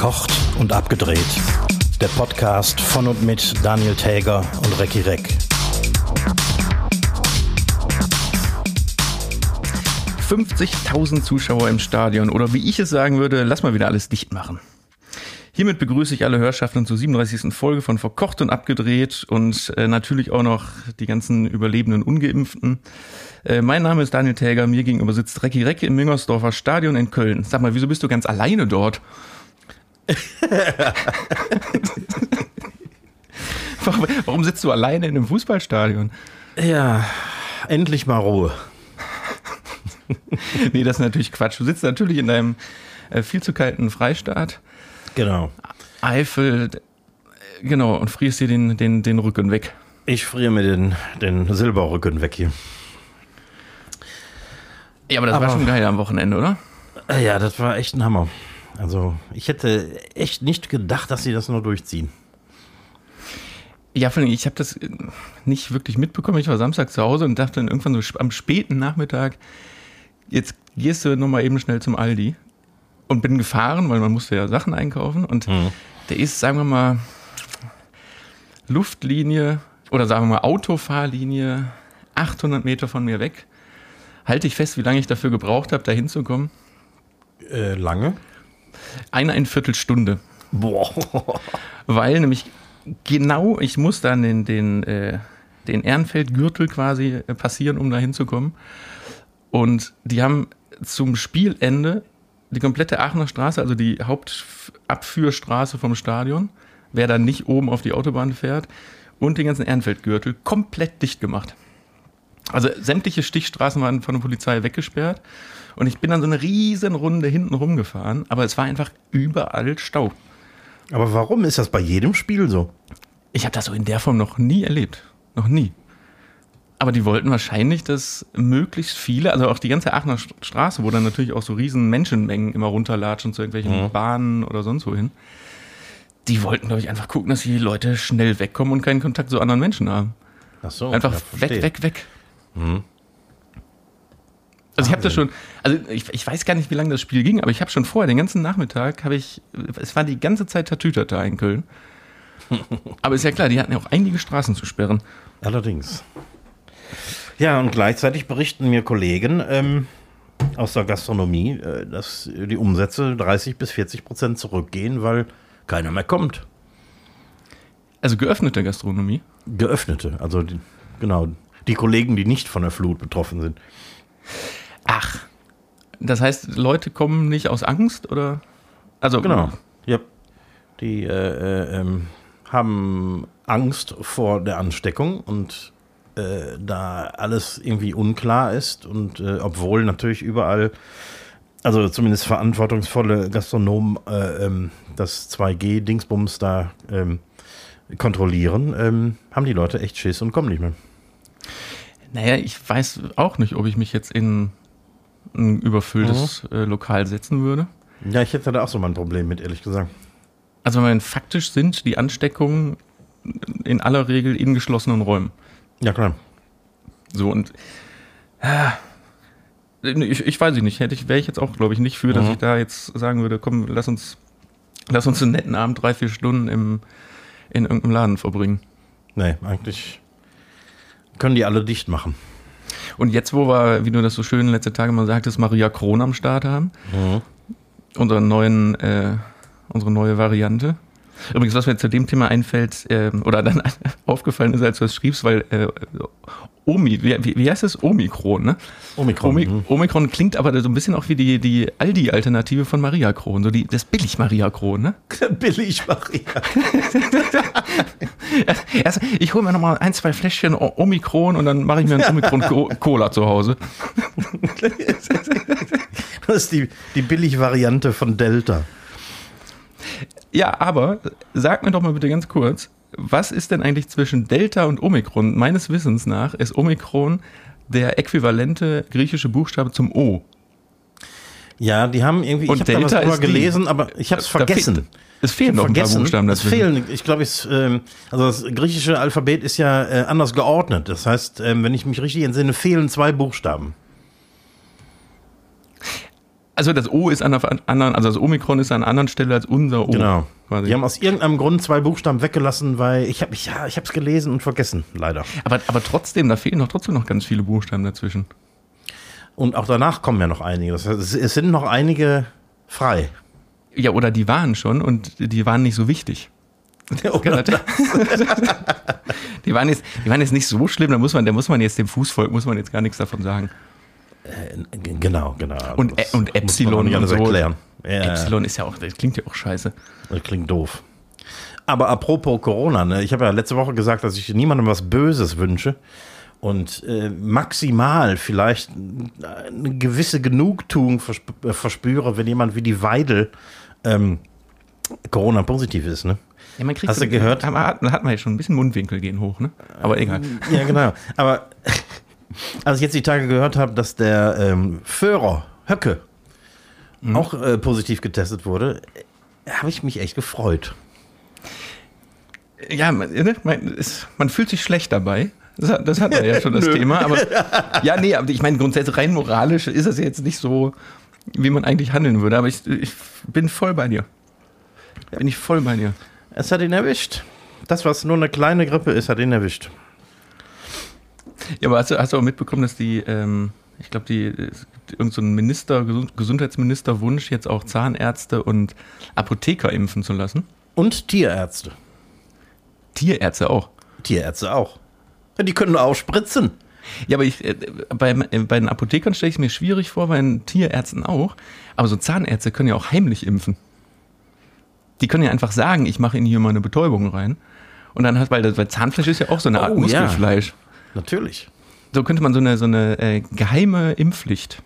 Verkocht und abgedreht. Der Podcast von und mit Daniel Täger und Recki Reck. »50.000 Zuschauer im Stadion« oder wie ich es sagen würde, lass mal wieder alles dicht machen. Hiermit begrüße ich alle Hörschaften zur 37. Folge von Verkocht und Abgedreht und äh, natürlich auch noch die ganzen überlebenden Ungeimpften. Äh, mein Name ist Daniel Täger, mir gegenüber sitzt Recki Recke im Müngersdorfer Stadion in Köln. Sag mal, wieso bist du ganz alleine dort? Warum, warum sitzt du alleine in einem Fußballstadion? Ja, endlich mal Ruhe. nee, das ist natürlich Quatsch. Du sitzt natürlich in deinem äh, viel zu kalten Freistaat. Genau. Eifel, äh, genau, und frierst dir den, den, den Rücken weg. Ich friere mir den, den Silberrücken weg hier. Ja, aber das aber, war schon geil am Wochenende, oder? Äh, ja, das war echt ein Hammer. Also, ich hätte echt nicht gedacht, dass sie das nur durchziehen. Ja, vor allem, ich habe das nicht wirklich mitbekommen. Ich war Samstag zu Hause und dachte dann irgendwann so am späten Nachmittag, jetzt gehst du nochmal eben schnell zum Aldi und bin gefahren, weil man musste ja Sachen einkaufen und mhm. der ist, sagen wir mal, Luftlinie oder sagen wir mal Autofahrlinie 800 Meter von mir weg. Halte ich fest, wie lange ich dafür gebraucht habe, da hinzukommen? Äh, lange? Eine, eine Viertelstunde. Boah. Weil nämlich genau, ich muss dann den, den, äh, den Ehrenfeldgürtel quasi äh, passieren, um da hinzukommen. Und die haben zum Spielende die komplette Aachener Straße, also die Hauptabführstraße vom Stadion, wer dann nicht oben auf die Autobahn fährt, und den ganzen Ehrenfeldgürtel komplett dicht gemacht. Also sämtliche Stichstraßen waren von der Polizei weggesperrt und ich bin dann so eine riesen Runde hinten rumgefahren, aber es war einfach überall Stau. Aber warum ist das bei jedem Spiel so? Ich habe das so in der Form noch nie erlebt. Noch nie. Aber die wollten wahrscheinlich, dass möglichst viele, also auch die ganze Aachener Straße, wo dann natürlich auch so riesen Menschenmengen immer runterlatschen zu irgendwelchen mhm. Bahnen oder sonst wohin. Die wollten, glaube ich, einfach gucken, dass die Leute schnell wegkommen und keinen Kontakt zu anderen Menschen haben. Ach so. Einfach weg, weg, weg. Mhm. Also ich habe das schon, also ich, ich weiß gar nicht, wie lange das Spiel ging, aber ich habe schon vorher, den ganzen Nachmittag, habe ich, es war die ganze Zeit Tatütata in Köln. aber ist ja klar, die hatten ja auch einige Straßen zu sperren. Allerdings. Ja, und gleichzeitig berichten mir Kollegen ähm, aus der Gastronomie, äh, dass die Umsätze 30 bis 40 Prozent zurückgehen, weil keiner mehr kommt. Also geöffnete Gastronomie? Geöffnete, also die, genau, die Kollegen, die nicht von der Flut betroffen sind. Ach, das heißt, Leute kommen nicht aus Angst oder? Also genau, ja, die äh, äh, ähm, haben Angst vor der Ansteckung und äh, da alles irgendwie unklar ist und äh, obwohl natürlich überall, also zumindest verantwortungsvolle Gastronomen äh, ähm, das 2G-Dingsbums da ähm, kontrollieren, haben die Leute echt Schiss und kommen nicht mehr. Naja, ich weiß auch nicht, ob ich mich jetzt in ein überfülltes mhm. äh, Lokal setzen würde. Ja, ich hätte da auch so mal ein Problem mit, ehrlich gesagt. Also, wenn faktisch sind die Ansteckungen in aller Regel in geschlossenen Räumen. Ja, klar. So und äh, ich, ich weiß nicht, hätte ich, wäre ich jetzt auch, glaube ich, nicht für, dass mhm. ich da jetzt sagen würde, komm, lass uns, lass uns einen netten Abend, drei, vier Stunden im, in irgendeinem Laden verbringen. Nee, eigentlich können die alle dicht machen. Und jetzt, wo wir, wie du das so schön letzte Tage mal sagtest, Maria Kron am Start haben, mhm. unseren neuen, äh, unsere neue Variante, Übrigens, was mir zu dem Thema einfällt, äh, oder dann aufgefallen ist, als du es schriebst, weil äh, Omi, wie, wie heißt es? Omikron, ne? Omikron. Omi, mhm. Omikron klingt aber so ein bisschen auch wie die, die Aldi-Alternative von Maria Kron, so die, das Billig-Maria Kron, ne? Billig-Maria. also, ich hole mir nochmal ein, zwei Fläschchen Omikron und dann mache ich mir ein Omikron-Cola zu Hause. das ist die, die Billig-Variante von Delta. Ja, aber sag mir doch mal bitte ganz kurz, was ist denn eigentlich zwischen Delta und Omikron? Meines Wissens nach ist Omikron der äquivalente griechische Buchstabe zum O. Ja, die haben irgendwie, und ich habe da was drüber gelesen, aber ich habe es vergessen. Fehlt, es fehlen noch vergessen. ein paar Buchstaben dazwischen. Es fehlen, ich glaube, ähm, also das griechische Alphabet ist ja äh, anders geordnet. Das heißt, ähm, wenn ich mich richtig entsinne, fehlen zwei Buchstaben. Also das O ist an einer anderen, also das Omikron ist an einer anderen Stelle als unser O. Genau. Quasi. Die haben aus irgendeinem Grund zwei Buchstaben weggelassen, weil ich habe ja, ich habe es gelesen und vergessen, leider. Aber, aber trotzdem, da fehlen doch trotzdem noch ganz viele Buchstaben dazwischen. Und auch danach kommen ja noch einige. Das heißt, es- sind noch einige frei. Ja, oder die waren schon und die waren nicht so wichtig. Oder Die waren jetzt, die waren jetzt nicht so schlimm, da muss man, da muss man jetzt dem Fußvolk, muss man jetzt gar nichts davon sagen. G- Genau, genau. Und Das und muss man Epsilon alles und so. erklären. Ja, Epsilon ist ja auch, das klingt ja auch scheiße. das klingt doof. Aber apropos Corona, ne, ich habe ja letzte Woche gesagt, dass ich niemandem was Böses wünsche und äh, maximal vielleicht eine gewisse Genugtuung versp äh, verspüre, wenn jemand wie die Weidel ähm, Corona-positiv ist. Ne? Ja, man kriegt Hast so- du gehört? Da hat, da hat man ja schon ein bisschen Mundwinkel gehen hoch, ne? Aber egal. Ja, genau. Aber als ich jetzt die Tage gehört habe, dass der ähm, Führer Höcke auch äh, positiv getestet wurde, äh, habe ich mich echt gefreut. Ja, man, ne, man, ist, man fühlt sich schlecht dabei. Das, hat- das hat man ja schon das Thema. Aber ja, nee, aber ich meine, grundsätzlich rein moralisch ist es jetzt nicht so, wie man eigentlich handeln würde. Aber ich, ich bin voll bei dir. Bin ich voll bei dir. Es hat ihn erwischt. Das, was nur eine kleine Grippe ist, hat ihn erwischt. Ja, aber hast du, hast du auch mitbekommen, dass die, ähm, ich glaube, die, es gibt irgend so Minister, Gesund- Gesundheitsministerwunsch, jetzt auch Zahnärzte und Apotheker impfen zu lassen? Und Tierärzte. Tierärzte auch. Tierärzte auch. Ja, die können auch spritzen. Ja, aber ich, äh, bei, äh, bei den Apothekern stelle ich es mir schwierig vor, bei den Tierärzten auch. Aber so Zahnärzte können ja auch heimlich impfen. Die können ja einfach sagen, ich mache Ihnen hier mal eine Betäubung rein. Und dann hat, weil, das, weil Zahnfleisch ist ja auch so eine Art Oh, ja. Natürlich. So könnte man so eine, so eine äh, geheime Impfpflicht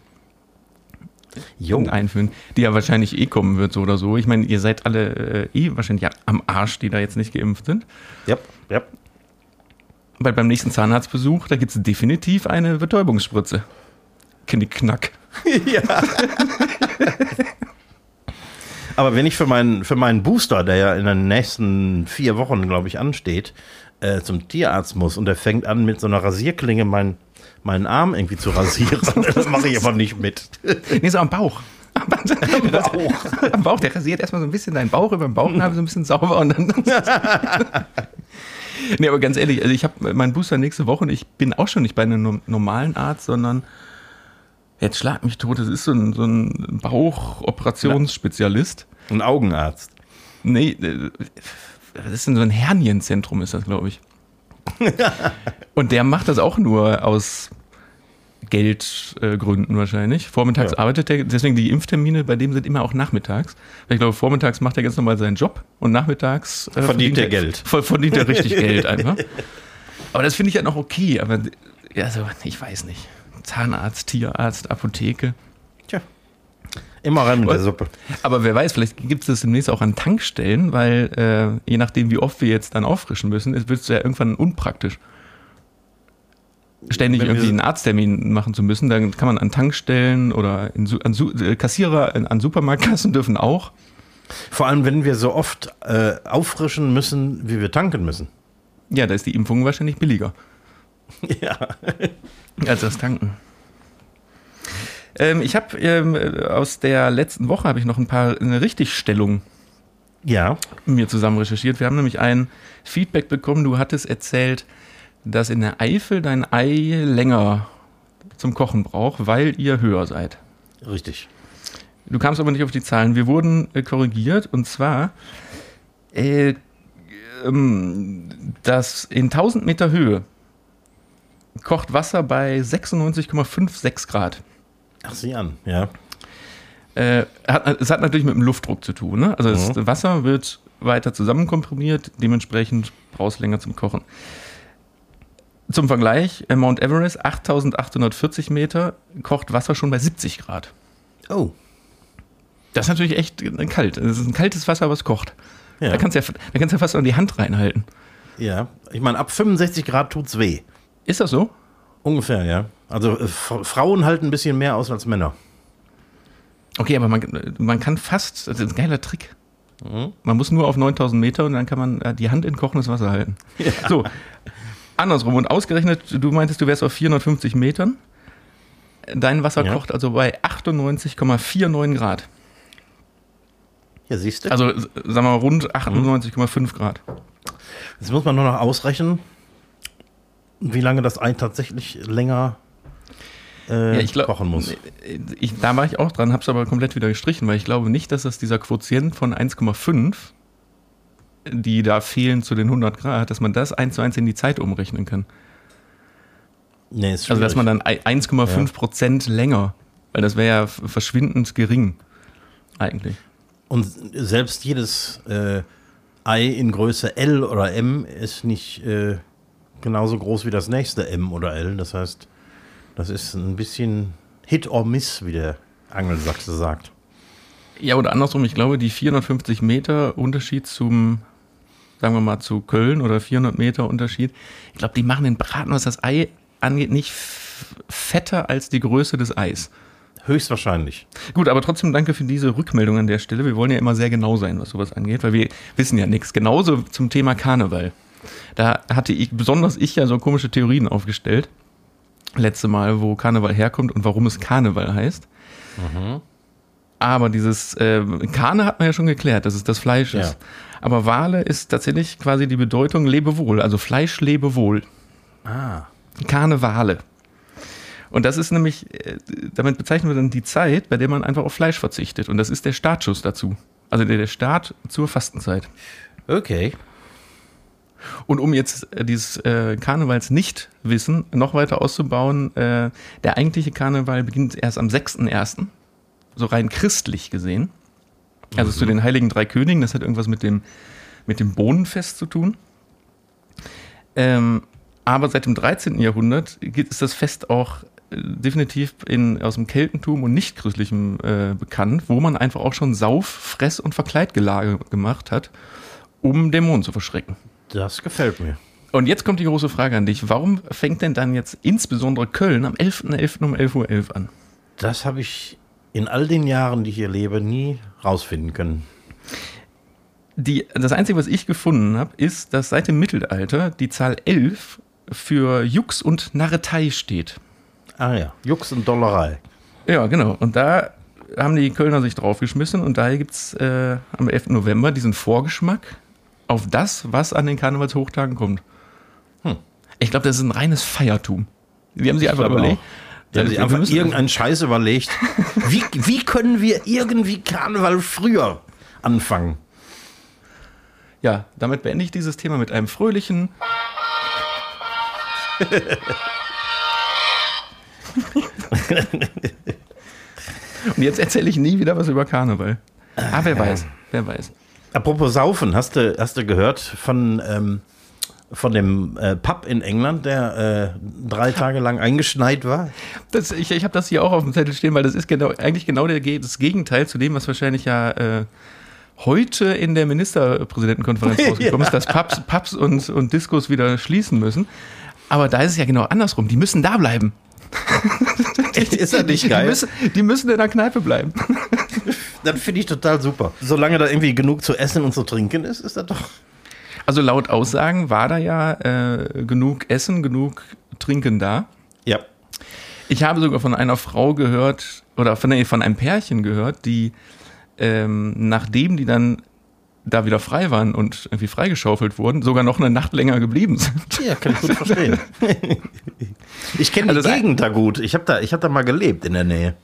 Jo. einführen, die ja wahrscheinlich eh kommen wird, so oder so. Ich meine, ihr seid alle äh, eh wahrscheinlich ja am Arsch, die da jetzt nicht geimpft sind. Ja, ja. Weil beim nächsten Zahnarztbesuch, da gibt es definitiv eine Betäubungsspritze. Knickknack. ja. Aber wenn ich für meinen, für meinen Booster, der ja in den nächsten vier Wochen, glaube ich, ansteht, äh, zum Tierarzt muss und der fängt an, mit so einer Rasierklinge meinen, meinen Arm irgendwie zu rasieren, das mache ich aber nicht mit. Nee, so am Bauch. Am Bauch. Am Bauch, der rasiert erstmal so ein bisschen deinen Bauch über den Bauchnabel so ein bisschen sauber und dann. nee, aber ganz ehrlich, also ich habe meinen Booster nächste Woche und ich bin auch schon nicht bei einem no- normalen Arzt, sondern jetzt schlag mich tot, das ist so ein, so ein Bauchoperationsspezialist. Ein Augenarzt. Nee, äh, das ist denn so ein Hernienzentrum, ist das, glaube ich. und der macht das auch nur aus Geldgründen wahrscheinlich. Vormittags Ja. arbeitet er, deswegen die Impftermine bei dem sind immer auch nachmittags. Weil ich glaube, vormittags macht er ganz normal seinen Job und nachmittags äh, Verdient er Geld. ver- Verdient er richtig Geld einfach. Aber das finde ich ja noch okay, aber ja, also, ich weiß nicht. Zahnarzt, Tierarzt, Apotheke. Immer rein mit der? Suppe. Aber wer weiß, vielleicht gibt es das demnächst auch an Tankstellen, weil äh, je nachdem, wie oft wir jetzt dann auffrischen müssen, wird es ja irgendwann unpraktisch. Ständig Wenn irgendwie einen Arzttermin machen zu müssen, dann kann man an Tankstellen oder in, an Su äh, Kassierer an Supermarktkassen dürfen auch. Vor allem, wenn wir so oft äh, auffrischen müssen, wie wir tanken müssen. Ja, da ist die Impfung wahrscheinlich billiger Ja. als das Tanken. Ähm, ich habe ähm, aus der letzten Woche habe ich noch ein paar eine Richtigstellung Ja. mir zusammen recherchiert. Wir haben nämlich ein Feedback bekommen. Du hattest erzählt, dass in der Eifel dein Ei länger zum Kochen braucht, weil ihr höher seid. Richtig. Du kamst aber nicht auf die Zahlen. Wir wurden äh, korrigiert und zwar, äh, ähm, dass in 1000 Meter Höhe kocht Wasser bei 96,56 Grad. Ach, sieh an. Ja. Äh, hat, es hat natürlich mit dem Luftdruck zu tun. Ne? Also das Wasser wird weiter zusammenkomprimiert, dementsprechend brauchst du länger zum Kochen. Zum Vergleich, äh, Mount Everest, 8840 Meter, kocht Wasser schon bei 70 Grad. Oh. Das ist natürlich echt äh, kalt. Das ist ein kaltes Wasser, was kocht. Ja. Da kannst du ja, da kannst du ja fast an die Hand reinhalten. Ja. Ich meine, ab 65 Grad tut's weh. Ist das so? Ungefähr, ja. Also äh, Frauen halten ein bisschen mehr aus als Männer. Okay, aber man, man kann fast, das ist ein geiler Trick. Man muss nur auf 9000 Meter und dann kann man äh, die Hand in kochendes Wasser halten. So, andersrum und ausgerechnet, du meintest, du wärst auf 450 Metern. dein Wasser Ja. kocht also bei 98,49 Grad. Ja, siehst du. Also sagen wir mal rund 98,5 Grad. Jetzt muss man nur noch ausrechnen, wie lange das Ei tatsächlich länger äh, Ja, ich glaub- kochen muss. Ich, da war ich auch dran, habe es aber komplett wieder gestrichen, weil ich glaube nicht, dass das dieser Quotient von 1,5, die da fehlen zu den 100 Grad, dass man das eins zu eins in die Zeit umrechnen kann. Nee, ist Also dass man schwierig. dann ei- 1,5 Prozent länger, weil das wäre ja verschwindend gering eigentlich. Und selbst jedes äh, Ei in Größe L oder M ist nicht äh, genauso groß wie das nächste M oder L. Das heißt, das ist ein bisschen Hit or Miss, wie der Angelsachse sagt. Ja, oder andersrum, ich glaube, die 450 Meter Unterschied zum, sagen wir mal, zu Köln oder 400 Meter Unterschied, ich glaube, die machen den Braten, was das Ei angeht, nicht fetter als die Größe des Eis. Höchstwahrscheinlich. Gut, aber trotzdem danke für diese Rückmeldung an der Stelle. Wir wollen ja immer sehr genau sein, was sowas angeht, weil wir wissen ja nichts. Genauso zum Thema Karneval. Da hatte ich, besonders ich ja so komische Theorien aufgestellt. Letzte Mal, wo Karneval herkommt und warum es Karneval heißt. Aber dieses äh, Karne hat man ja schon geklärt, dass es das Fleisch Ja. ist. Aber Wale ist tatsächlich quasi die Bedeutung Lebewohl, also Fleisch Lebewohl. Ah. Karnevale. Und das ist nämlich, äh, damit bezeichnen wir dann die Zeit, bei der man einfach auf Fleisch verzichtet. Und das ist der Startschuss dazu. Also der, der Start zur Fastenzeit. Okay. Und um jetzt äh, dieses äh, Karnevals Nichtwissen noch weiter auszubauen, äh, der eigentliche Karneval beginnt erst am 6.1., so rein christlich gesehen. Also zu den Heiligen Drei Königen, das hat irgendwas mit dem, mit dem Bohnenfest zu tun. Ähm, aber seit dem 13. Jahrhundert es das Fest auch äh, definitiv in, aus dem Keltentum und Nichtchristlichem äh, bekannt, wo man einfach auch schon Sauf-, Fress- und Verkleidgelage gemacht hat, um Dämonen zu verschrecken. Das gefällt mir. Und jetzt kommt die große Frage an dich. Warum fängt denn dann jetzt insbesondere Köln am 11.11. um 11.11 Uhr an? Das habe ich in all den Jahren, die ich hier lebe, nie rausfinden können. Die, das Einzige, was ich gefunden habe, ist, dass seit dem Mittelalter die Zahl 11 für Jux und Narretei steht. Ah ja, Jux und Dollerei. Ja, genau. Und da haben die Kölner sich draufgeschmissen und daher gibt es äh, am 11. November diesen Vorgeschmack auf das, was an den Karnevalshochtagen kommt. Hm. Ich glaube, das ist ein reines Feiertum. Die haben sich einfach überlegt. Die haben sich einfach irgendeinen Scheiß überlegt. Wie, wie können wir irgendwie Karneval früher anfangen? Ja, damit beende ich dieses Thema mit einem fröhlichen. Und jetzt erzähle ich nie wieder was über Karneval. Ah, wer weiß, wer weiß. Apropos Saufen, hast du, hast du gehört von, ähm, von dem äh, Pub in England, der äh, drei Tage lang eingeschneit war? Das, ich ich habe das hier auch auf dem Zettel stehen, weil das ist genau, eigentlich genau der, das Gegenteil zu dem, was wahrscheinlich ja äh, heute in der Ministerpräsidentenkonferenz rausgekommen ist, dass Pubs, Pubs und, und Diskos wieder schließen müssen. Aber da ist es ja genau andersrum. Die müssen da bleiben. Ist das nicht Die geil? müssen, die müssen in der Kneipe bleiben. Das finde ich total super. Solange da irgendwie genug zu essen und zu trinken ist, ist das doch. Also laut Aussagen war da ja äh, genug Essen, genug Trinken da. Ja. Ich habe sogar von einer Frau gehört, oder von, nee, von einem Pärchen gehört, die, ähm, nachdem die dann da wieder frei waren und irgendwie freigeschaufelt wurden, sogar noch eine Nacht länger geblieben sind. Ja, kann ich gut verstehen. ich kenne die Also Gegend da gut. Ich habe da, ich hab da mal gelebt in der Nähe.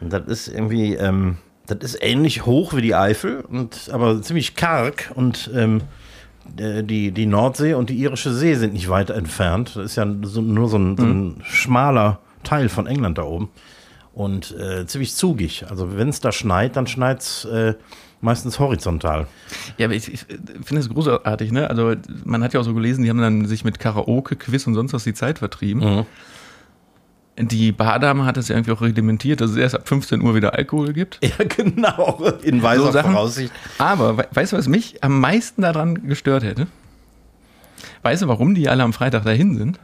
Und das ist irgendwie, ähm, das ist ähnlich hoch wie die Eifel, und, aber ziemlich karg. Und ähm, äh, die, die Nordsee und die irische See sind nicht weit entfernt. Das ist ja so, nur so ein, so ein schmaler Teil von England da oben. Und äh, ziemlich zugig. Also wenn es da schneit, dann schneit es äh, meistens horizontal. Ja, aber ich, ich finde es großartig, ne? Also man hat ja auch so gelesen, die haben dann sich mit Karaoke, Quiz und sonst was die Zeit vertrieben. Die Bardame hat es ja irgendwie auch reglementiert, dass es erst ab 15 Uhr wieder Alkohol gibt. Ja, genau. In weiser So. Voraussicht. Aber we weißt du, was mich am meisten daran gestört hätte? Weißt du, warum die alle am Freitag dahin sind?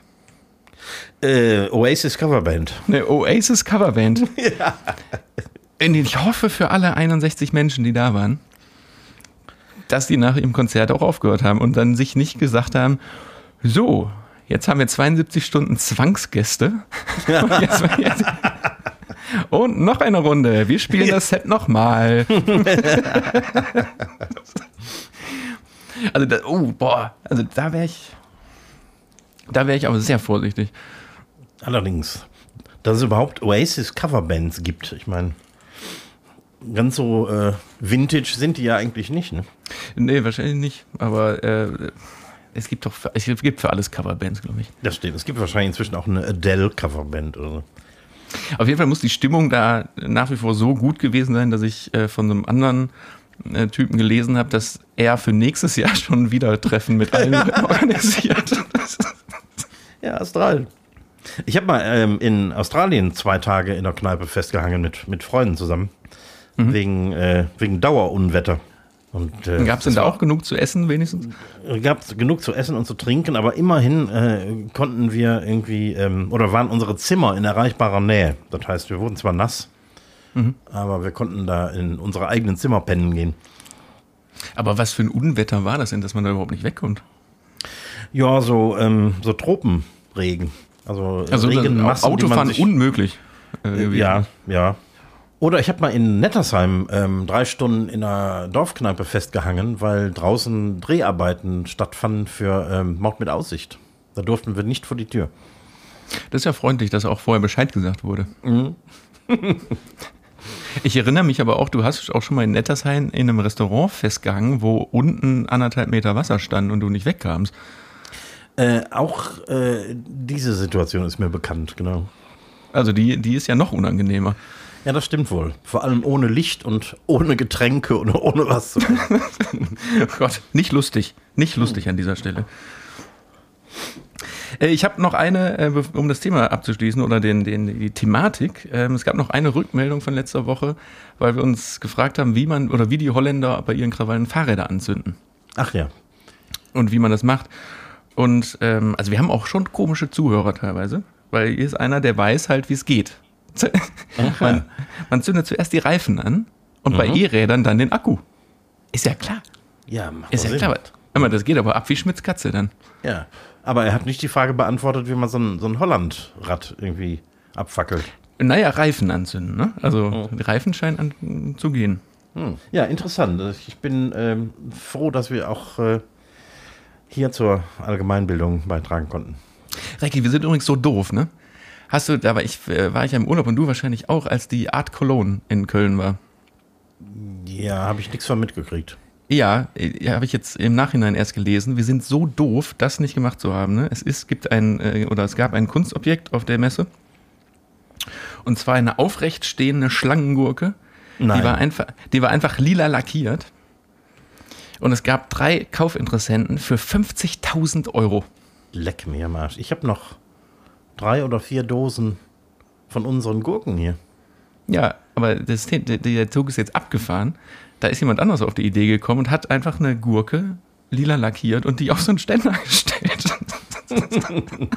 Äh, Oasis Coverband. Eine Oasis Coverband. Und ich hoffe für alle 61 Menschen, die da waren, dass die nach ihrem Konzert auch aufgehört haben und dann sich nicht gesagt haben, so, jetzt haben wir 72 Stunden Zwangsgäste. Und, jetzt, jetzt, und noch eine Runde. Wir spielen das Set nochmal. also, da, oh, boah, also da wäre ich, da wäre ich aber sehr vorsichtig. Allerdings, dass es überhaupt Oasis Coverbands gibt. Ich meine, ganz so äh, Vintage sind die ja eigentlich nicht, ne? Nee, wahrscheinlich nicht. Aber äh, es gibt doch für, es gibt für alles Coverbands, glaube ich. Das stimmt. Es gibt wahrscheinlich inzwischen auch eine Adele-Coverband oder so. Auf jeden Fall muss die Stimmung da nach wie vor so gut gewesen sein, dass ich äh, von einem anderen äh, Typen gelesen habe, dass er für nächstes Jahr schon wieder Treffen mit allen organisiert. ja, Australien. Ich habe mal ähm, in Australien zwei Tage in der Kneipe festgehangen mit, mit Freunden zusammen. Mhm. Wegen, äh, wegen Dauerunwetter. Äh, Gab es denn da auch genug zu essen wenigstens? Gab es genug zu essen und zu trinken, aber immerhin äh, konnten wir irgendwie, ähm, oder waren unsere Zimmer in erreichbarer Nähe. Das heißt, wir wurden zwar nass, mhm. aber wir konnten da in unsere eigenen Zimmer pennen gehen. Aber was für ein Unwetter war das denn, dass man da überhaupt nicht wegkommt? Ja, so, ähm, so Tropenregen. Also, also Regenmassen, Autofahren unmöglich. Äh, ja, ja. Oder ich habe mal in Nettersheim ähm, drei Stunden in einer Dorfkneipe festgehangen, weil draußen Dreharbeiten stattfanden für ähm, Mord mit Aussicht. Da durften wir nicht vor die Tür. Das ist ja freundlich, dass auch vorher Bescheid gesagt wurde. Mhm. ich erinnere mich aber auch, du hast auch schon mal in Nettersheim in einem Restaurant festgehangen, wo unten anderthalb Meter Wasser stand und du nicht wegkamst. Äh, auch äh, diese Situation ist mir bekannt, genau. Also die, die ist ja noch unangenehmer. Ja, das stimmt wohl. Vor allem ohne Licht und ohne Getränke und ohne was. oh Gott, nicht lustig. Nicht lustig an dieser Stelle. Äh, ich habe noch eine, äh, um das Thema abzuschließen oder den, den, die Thematik. Ähm, es gab noch eine Rückmeldung von letzter Woche, weil wir uns gefragt haben, wie man oder wie die Holländer bei ihren Krawallen Fahrräder anzünden. Ach ja. Und wie man das macht. Und ähm, also wir haben auch schon komische Zuhörer teilweise, weil hier ist einer, der weiß halt, wie es geht. Man, man, zündet zuerst die Reifen an und mhm. bei E-Rädern dann den Akku. Ist ja klar. Ja, macht Ist ja Sinn. klar. Aber das geht aber ab wie Schmitz Katze dann. Ja, aber er hat nicht die Frage beantwortet, wie man so ein, so ein Hollandrad irgendwie abfackelt. Naja, Reifen anzünden, ne? Also mhm. Reifen scheinen an, zu gehen. Hm. Ja, interessant. Ich bin ähm, froh, dass wir auch äh, hier zur Allgemeinbildung beitragen konnten. Recki, wir sind übrigens so doof, ne? Hast du, da war ich, äh, war ich ja im Urlaub und du wahrscheinlich auch, als die Art Cologne in Köln war. Ja, habe ich nichts von mitgekriegt. Ja, äh, habe ich jetzt im Nachhinein erst gelesen. Wir sind so doof, das nicht gemacht zu haben. Ne? Es ist, gibt ein, äh, oder es gab ein Kunstobjekt auf der Messe. Und zwar eine aufrecht stehende Schlangengurke. Nein. Die war einfach, die war einfach lila lackiert. Und es gab drei Kaufinteressenten für 50.000 Euro. Leck mir am Arsch. Ich habe noch drei oder vier Dosen von unseren Gurken hier. Ja, aber das, der, der Zug ist jetzt abgefahren. Da ist jemand anders auf die Idee gekommen und hat einfach eine Gurke lila lackiert und die auf so einen Ständer gestellt.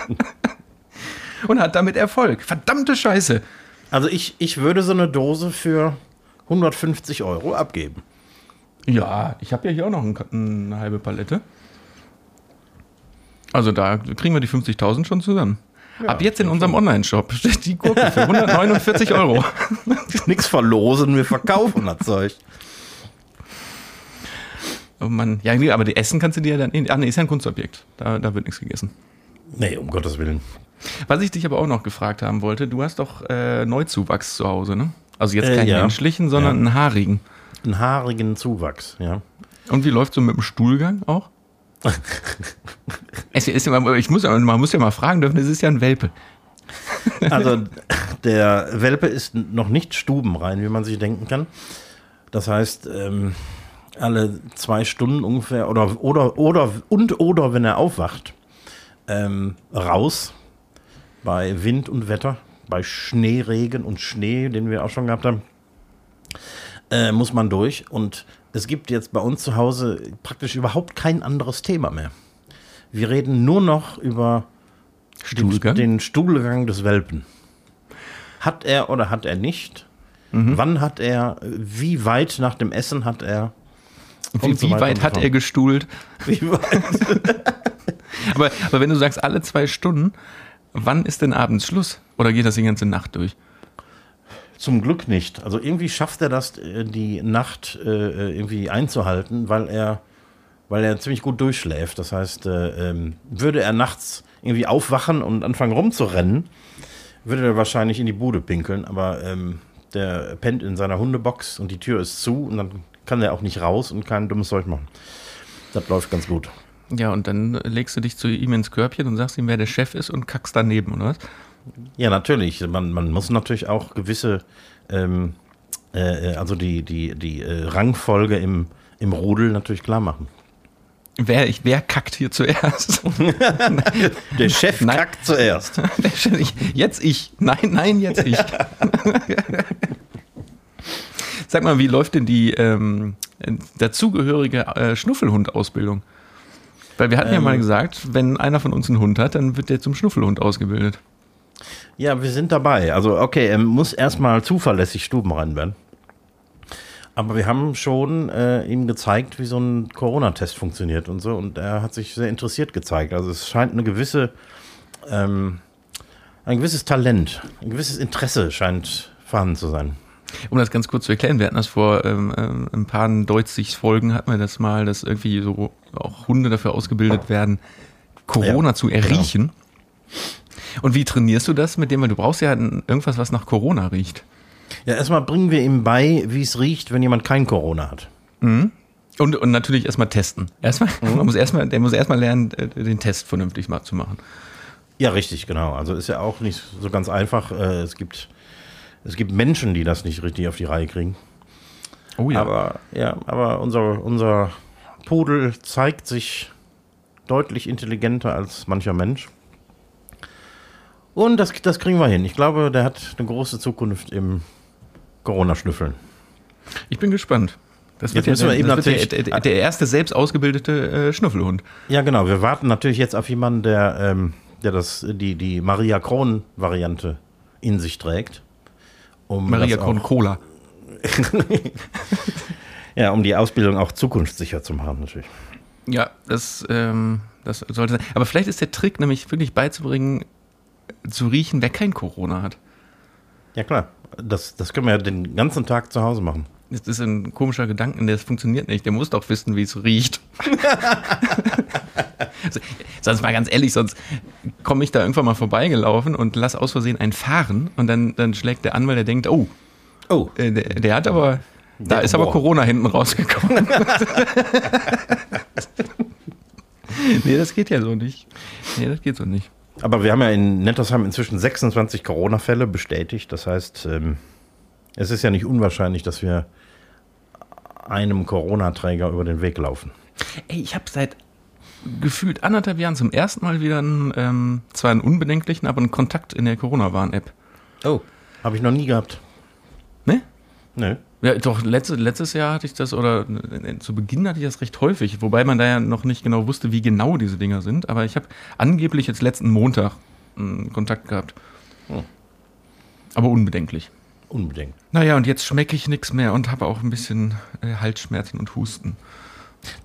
und hat damit Erfolg. Verdammte Scheiße. Also ich, ich würde so eine Dose für 150 Euro abgeben. Ja, ich habe ja hier auch noch ein, eine halbe Palette. Also da kriegen wir die 50.000 schon zusammen. Ja, Ab jetzt in unserem Online-Shop steht die Gurke für 149 Euro. Nichts verlosen, wir verkaufen das Zeug. Oh Mann, ja, aber die essen kannst du dir dann. Ah, nee, ist ja ein Kunstobjekt. Da, da wird nichts gegessen. Nee, um Gottes Willen. Was ich dich aber auch noch gefragt haben wollte, du hast doch äh, Neuzuwachs zu Hause, ne? Also jetzt äh, keinen ja. menschlichen, sondern ja. einen haarigen. Einen haarigen Zuwachs, ja. Und wie läuft so mit dem Stuhlgang auch? Es ist immer, ich muss, man muss ja mal fragen dürfen, es ist ja ein Welpe. also der Welpe ist noch nicht stubenrein, wie man sich denken kann. Das heißt, ähm, alle zwei Stunden ungefähr oder oder oder und oder wenn er aufwacht, ähm, raus bei Wind und Wetter, bei Schneeregen und Schnee, den wir auch schon gehabt haben, äh, muss man durch und es gibt jetzt bei uns zu Hause praktisch überhaupt kein anderes Thema mehr. Wir reden nur noch über Stuhlgang? Den, Stuhlgang des Welpen. Hat er oder hat er nicht? Mhm. Wann hat er, wie weit nach dem Essen hat er? Wie, so wie weit hat er gestuhlt? Wie weit? aber, aber wenn du sagst, alle zwei Stunden, wann ist denn abends Schluss? Oder geht das die ganze Nacht durch? Zum Glück nicht. Also irgendwie schafft er das, äh, die Nacht äh, irgendwie einzuhalten, weil er, weil er ziemlich gut durchschläft. Das heißt, äh, ähm, würde er nachts irgendwie aufwachen und anfangen rumzurennen, würde er wahrscheinlich in die Bude pinkeln. Aber ähm, der pennt in seiner Hundebox und die Tür ist zu und dann kann er auch nicht raus und kein dummes Zeug machen. Das läuft ganz gut. Ja, und dann legst du dich zu ihm ins Körbchen und sagst ihm, wer der Chef ist und kackst daneben, oder was? Ja, natürlich. Man, man muss natürlich auch gewisse, ähm, äh, also die, die, die äh, Rangfolge im, im Rudel natürlich klar machen. Wer, ich, wer kackt hier zuerst? Der Chef Nein. kackt zuerst. jetzt ich. Nein, nein, jetzt ich. Sag mal, wie läuft denn die ähm, dazugehörige äh, Schnuffelhund-Ausbildung? Weil wir hatten ja Ähm. mal gesagt, wenn einer von uns einen Hund hat, dann wird der zum Schnuffelhund ausgebildet. Ja, wir sind dabei. Also, okay, er muss erstmal zuverlässig stubenrein werden. Aber wir haben schon äh, ihm gezeigt, wie so ein Corona-Test funktioniert und so. Und er hat sich sehr interessiert gezeigt. Also es scheint eine gewisse, ähm, ein gewisses Talent, ein gewisses Interesse scheint vorhanden zu sein. Um das ganz kurz zu erklären, wir hatten das vor ähm, ähm, ein paar Deutschfolgen, hatten wir das mal, dass irgendwie so auch Hunde dafür ausgebildet werden, Corona Ja, zu erriechen. Und wie trainierst du das mit dem, weil du brauchst ja ein- irgendwas, was nach Corona riecht. Ja, erstmal bringen wir ihm bei, wie es riecht, wenn jemand kein Corona hat. Und, und natürlich erstmal testen. Erstmal, man muss erstmal, der muss erstmal lernen, äh, den Test vernünftig mal zu machen. Ja, richtig, genau. Also ist ja auch nicht so ganz einfach. Äh, Es gibt, es gibt Menschen, die das nicht richtig auf die Reihe kriegen. Oh ja. Aber ja, aber unser, unser Pudel zeigt sich deutlich intelligenter als mancher Mensch. Und das, das kriegen wir hin. Ich glaube, der hat eine große Zukunft im Corona-Schnüffeln. ich bin gespannt. Das wird, Jetzt ja, müssen wir der, eben natürlich- der, der, der erste selbst ausgebildete äh, Schnuffelhund. Ja, genau. Wir warten natürlich jetzt auf jemanden, der, ähm, der das, die, die Maria Kron-Variante in sich trägt. Um Maria Kron Cola. Ja, um die Ausbildung auch zukunftssicher zu machen, natürlich. Ja, das, ähm, das sollte sein. Aber vielleicht ist der Trick nämlich wirklich beizubringen, zu riechen, wer kein Corona hat. Ja, klar. Das, das können wir ja den ganzen Tag zu Hause machen. Das ist ein komischer Gedanke, der funktioniert nicht. Der muss doch wissen, wie es riecht. sonst mal ganz ehrlich, sonst komme ich da irgendwann mal vorbeigelaufen und lass aus Versehen einen fahren und dann, dann schlägt der an, weil der denkt, oh, Oh, äh, der, der hat aber, da Der- ist aber boah. Corona hinten rausgekommen. nee, das geht ja so nicht. Nee, das geht so nicht. Aber wir haben ja in Nettersheim inzwischen 26 Corona-Fälle bestätigt. Das heißt, ähm, es ist ja nicht unwahrscheinlich, dass wir einem Corona-Träger über den Weg laufen. Ey, ich habe seit gefühlt anderthalb Jahren zum ersten Mal wieder einen, ähm, zwar einen unbedenklichen, aber einen Kontakt in der Corona-Warn-App. Oh. Habe ich noch nie gehabt. Ne? Nö. Ja, doch, letzte, letztes Jahr hatte ich das, oder zu Beginn hatte ich das recht häufig, wobei man da ja noch nicht genau wusste, wie genau diese Dinger sind. Aber ich habe angeblich jetzt letzten Montag einen Kontakt gehabt. Hm. Aber unbedenklich. Unbedingt. Naja, und jetzt schmecke ich nichts mehr und habe auch ein bisschen äh, Halsschmerzen und Husten.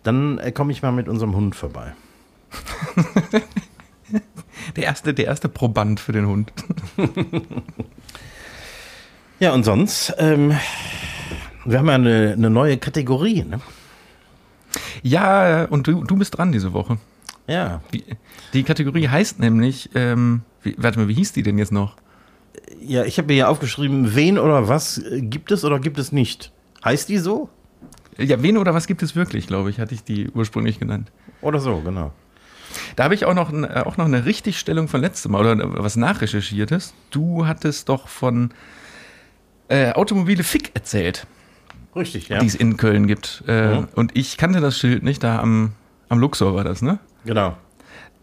Dann äh, komme ich mal mit unserem Hund vorbei. Der erste, der erste Proband für den Hund. Ja, und sonst, ähm, wir haben ja eine, eine neue Kategorie, ne? Ja, und du, du bist dran diese Woche. Ja. Wie, die Kategorie heißt nämlich, ähm, wie, warte mal, wie hieß die denn jetzt noch? Ja, ich habe mir hier aufgeschrieben, wen oder was äh, gibt es oder gibt es nicht? Heißt die so? Ja, wen oder was gibt es wirklich, glaube ich, hatte ich die ursprünglich genannt. Oder so, genau. Da habe ich auch noch, äh, auch noch eine Richtigstellung von letztem Mal oder was nachrecherchiertes. Du hattest doch von äh, Automobile Fick erzählt, Richtig, ja. die es in Köln gibt. Äh, Mhm. Und ich kannte das Schild nicht, da am, am Luxor war das, ne? Genau.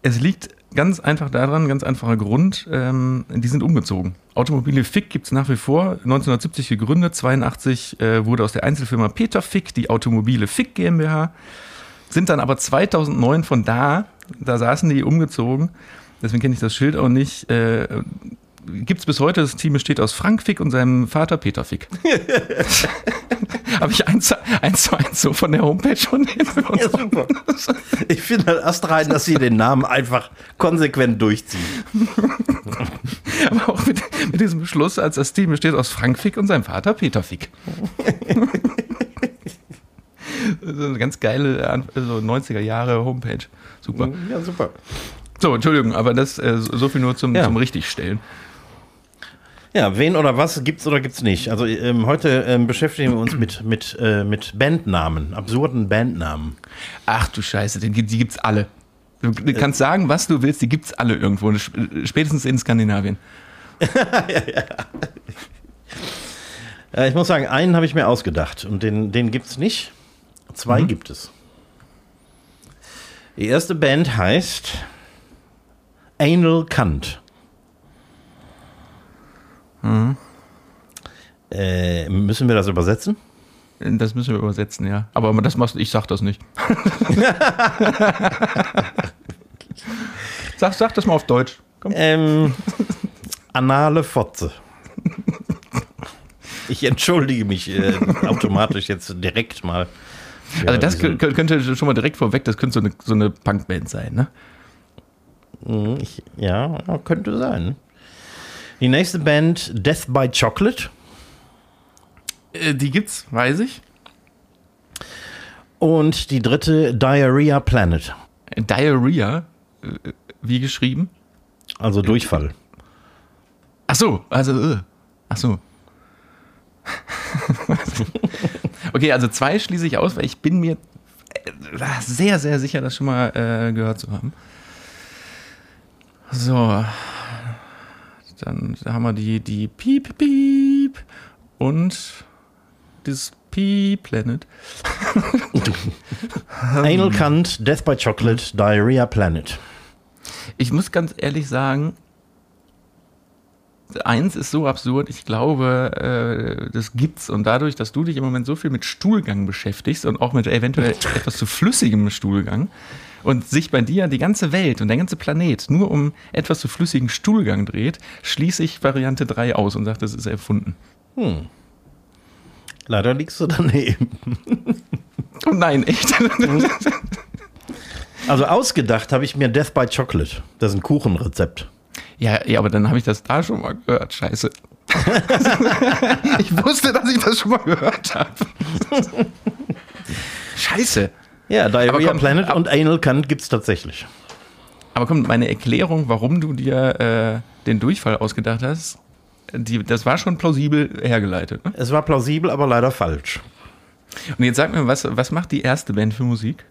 Es liegt ganz einfach daran, ganz einfacher Grund, ähm, die sind umgezogen. Automobile Fick gibt es nach wie vor, 1970 gegründet, 82 äh, wurde aus der Einzelfirma Peter Fick die Automobile Fick GmbH, sind dann aber 2009 von da, da saßen die umgezogen, deswegen kenne ich das Schild auch nicht, äh, gibt es bis heute, das Team besteht aus Frank Fick und seinem Vater Peter Fick. Habe ich eins, eins zu eins so von der Homepage schon hinbekommen. Ja, super. Ich finde halt erst rein, dass sie den Namen einfach konsequent durchziehen. Aber auch mit, mit diesem Schluss, als das Team besteht aus Frank Fick und seinem Vater Peter Fick. Das ist eine ganz geile An- so 90er Jahre Homepage. Super. Ja, super. So, Entschuldigung, aber das äh, so viel nur zum, Ja. zum Richtigstellen. Ja, wen oder was gibt's oder gibt's nicht? Also ähm, heute ähm, beschäftigen wir uns mit, mit, äh, mit Bandnamen, absurden Bandnamen. Ach du Scheiße, den, gibt- die gibt's alle. Du, du kannst sagen, was du willst, die gibt's alle irgendwo. Sp- Spätestens in Skandinavien. Äh, ich muss sagen, einen habe ich mir ausgedacht und den, den gibt's nicht. Zwei Mhm. gibt es. Die erste Band heißt Anal Kant. Mhm. Äh, müssen wir das übersetzen? Das müssen wir übersetzen, ja. Aber das machst ich sag das nicht. sag, sag das mal auf Deutsch. Komm. Ähm, anale Fotze. Ich entschuldige mich äh, automatisch jetzt direkt mal. Also das könnte schon mal direkt vorweg, das könnte so eine, so eine Punkband sein, ne? Mhm, Ich, ja, könnte sein. Die nächste Band, Death by Chocolate. Äh, Die gibt's, weiß ich. Und die dritte, Diarrhea Planet. Diarrhea, äh, wie geschrieben? Also Durchfall. Ach so, also, äh. ach so. okay, also zwei schließe ich aus, weil ich bin mir äh, sehr, sehr sicher, das schon mal äh, gehört zu haben. So. Dann haben wir die, die Piep, Piep und das Piep Planet. Anal Kant, Death by Chocolate, Diarrhea Planet. Ich muss ganz ehrlich sagen, eins ist so absurd, ich glaube, äh, das gibt's. Und dadurch, dass du dich im Moment so viel mit Stuhlgang beschäftigst und auch mit eventuell etwas zu flüssigem Stuhlgang und sich bei dir die ganze Welt und der ganze Planet nur um etwas zu flüssigen Stuhlgang dreht, schließe ich Variante 3 aus und sage, das ist erfunden. Leider liegst du daneben. Oh nein, echt? Also ausgedacht habe ich mir Death by Chocolate. Das ist ein Kuchenrezept. Ja, ja, aber dann habe ich das da schon mal gehört. Scheiße. ich wusste, dass ich das schon mal gehört habe. Scheiße. Ja, Diarrhea komm, Planet ab- und Anal Kant gibt es tatsächlich. Aber komm, meine Erklärung, warum du dir äh, den Durchfall ausgedacht hast, die, das war schon plausibel hergeleitet. Ne? Es war plausibel, aber leider falsch. Und jetzt sag mir, was, was macht die erste Band für Musik?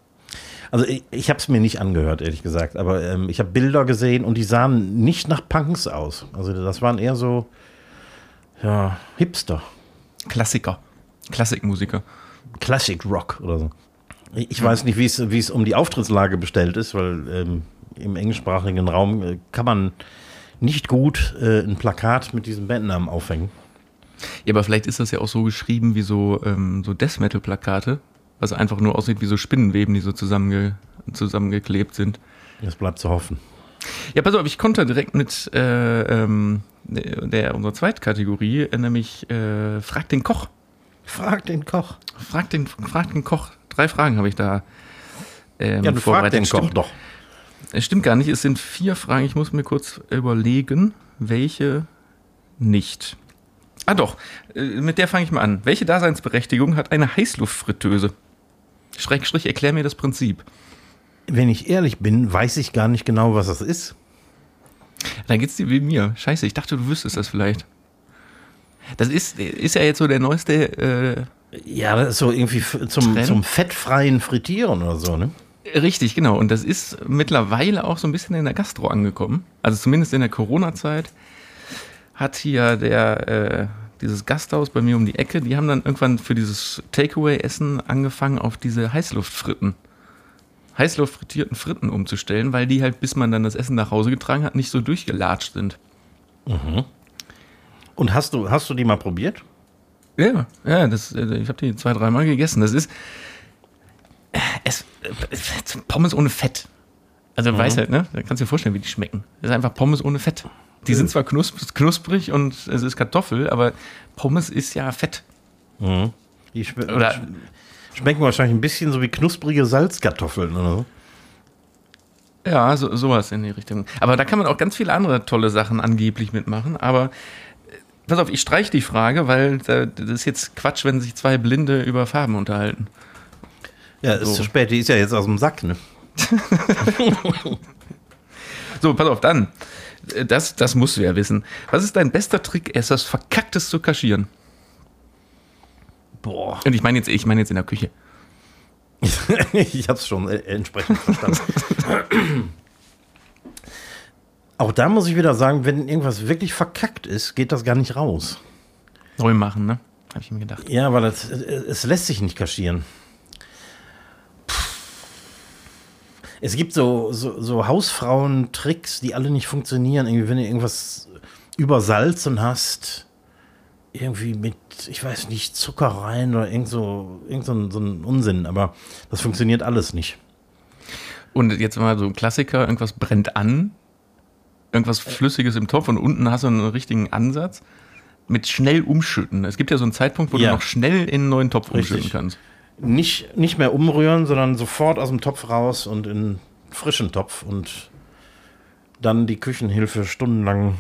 Also ich, ich habe es mir nicht angehört, ehrlich gesagt, aber ähm, ich habe Bilder gesehen und die sahen nicht nach Punks aus. Also das waren eher so, ja, Hipster, Klassiker. Klassikmusiker. Classic Rock oder so. Ich, weiß nicht, wie es wie es um die Auftrittslage bestellt ist, weil ähm, im englischsprachigen Raum äh, kann man nicht gut äh, ein Plakat mit diesem Bandnamen aufhängen. Ja, aber vielleicht ist das ja auch so geschrieben wie so, ähm, so Death Metal-Plakate, was einfach nur aussieht wie so Spinnenweben, die so zusammenge zusammengeklebt sind. Das bleibt zu hoffen. Ja, pass auf, ich konnte direkt mit äh, ähm, der, der unserer Zweitkategorie, äh, nämlich äh, Frag den Koch. Frag den Koch. Frag den, frag den Koch. Drei Fragen habe ich da. Ähm, Ja, du frag doch. es stimmt gar nicht, es sind vier Fragen. Ich muss mir kurz überlegen, welche nicht. Ah doch, äh, mit der fange ich mal an. Welche Daseinsberechtigung hat eine Heißluftfritteuse? Schrägstrich, erklär mir das Prinzip. Wenn ich ehrlich bin, weiß ich gar nicht genau, was das ist. Dann geht's dir wie mir. Scheiße, ich dachte, du wüsstest das vielleicht. Das ist, ist ja jetzt so der neueste. Äh, Ja, das ist so irgendwie zum, Trend? zum fettfreien Frittieren oder so, ne? richtig, genau. Und das ist mittlerweile auch so ein bisschen in der Gastro angekommen. Also zumindest in der Corona-Zeit hat hier der äh, dieses Gasthaus bei mir um die Ecke, die haben dann irgendwann für dieses Takeaway-Essen angefangen, auf diese Heißluftfritten, Heißluftfrittierten Fritten umzustellen, weil die halt, bis man dann das Essen nach Hause getragen hat, nicht so durchgelatscht sind. Und hast du, hast du die mal probiert? Ja, ja, das, äh, ich habe die zwei, dreimal gegessen. Das ist äh, es, äh, Pommes ohne Fett. Also weißt halt, ne? Da kannst du dir vorstellen, wie die schmecken. Das ist einfach Pommes ohne Fett. Die sind zwar knusp knusprig und es ist Kartoffel, aber Pommes ist ja Fett. Ja, Die schme Oder- sch- schmecken wahrscheinlich ein bisschen so wie knusprige Salzkartoffeln oder so. Ja, so, sowas in die Richtung. Aber da kann man auch ganz viele andere tolle Sachen angeblich mitmachen. Aber pass auf, ich streiche die Frage, weil da, das ist jetzt Quatsch, wenn sich zwei Blinde über Farben unterhalten. Ja, ist So. zu spät, die ist ja jetzt aus dem Sack, ne? So, pass auf, dann. Das, das musst du ja wissen. Was ist dein bester Trick, etwas Verkacktes zu kaschieren? Boah. Und ich meine jetzt, ich meine jetzt in der Küche. ich hab's schon äh, entsprechend verstanden. Auch da muss ich wieder sagen, wenn irgendwas wirklich verkackt ist, geht das gar nicht raus. Neu machen, ne? Habe ich mir gedacht. Ja, weil das, äh, es lässt sich nicht kaschieren. Es gibt so, so, so Hausfrauen-Tricks, die alle nicht funktionieren. Irgendwie, wenn du irgendwas übersalzen hast, irgendwie mit, ich weiß nicht, Zucker rein oder irgend so, irgend so, ein, so ein Unsinn, aber das funktioniert alles nicht. Und jetzt mal so ein Klassiker, irgendwas brennt an, irgendwas Flüssiges im Topf und unten hast du einen richtigen Ansatz mit schnell umschütten. Es gibt ja so einen Zeitpunkt, wo Ja. du noch schnell in einen neuen Topf Richtig. umschütten kannst. Nicht, nicht mehr umrühren, sondern sofort aus dem Topf raus und in einen frischen Topf und dann die Küchenhilfe stundenlang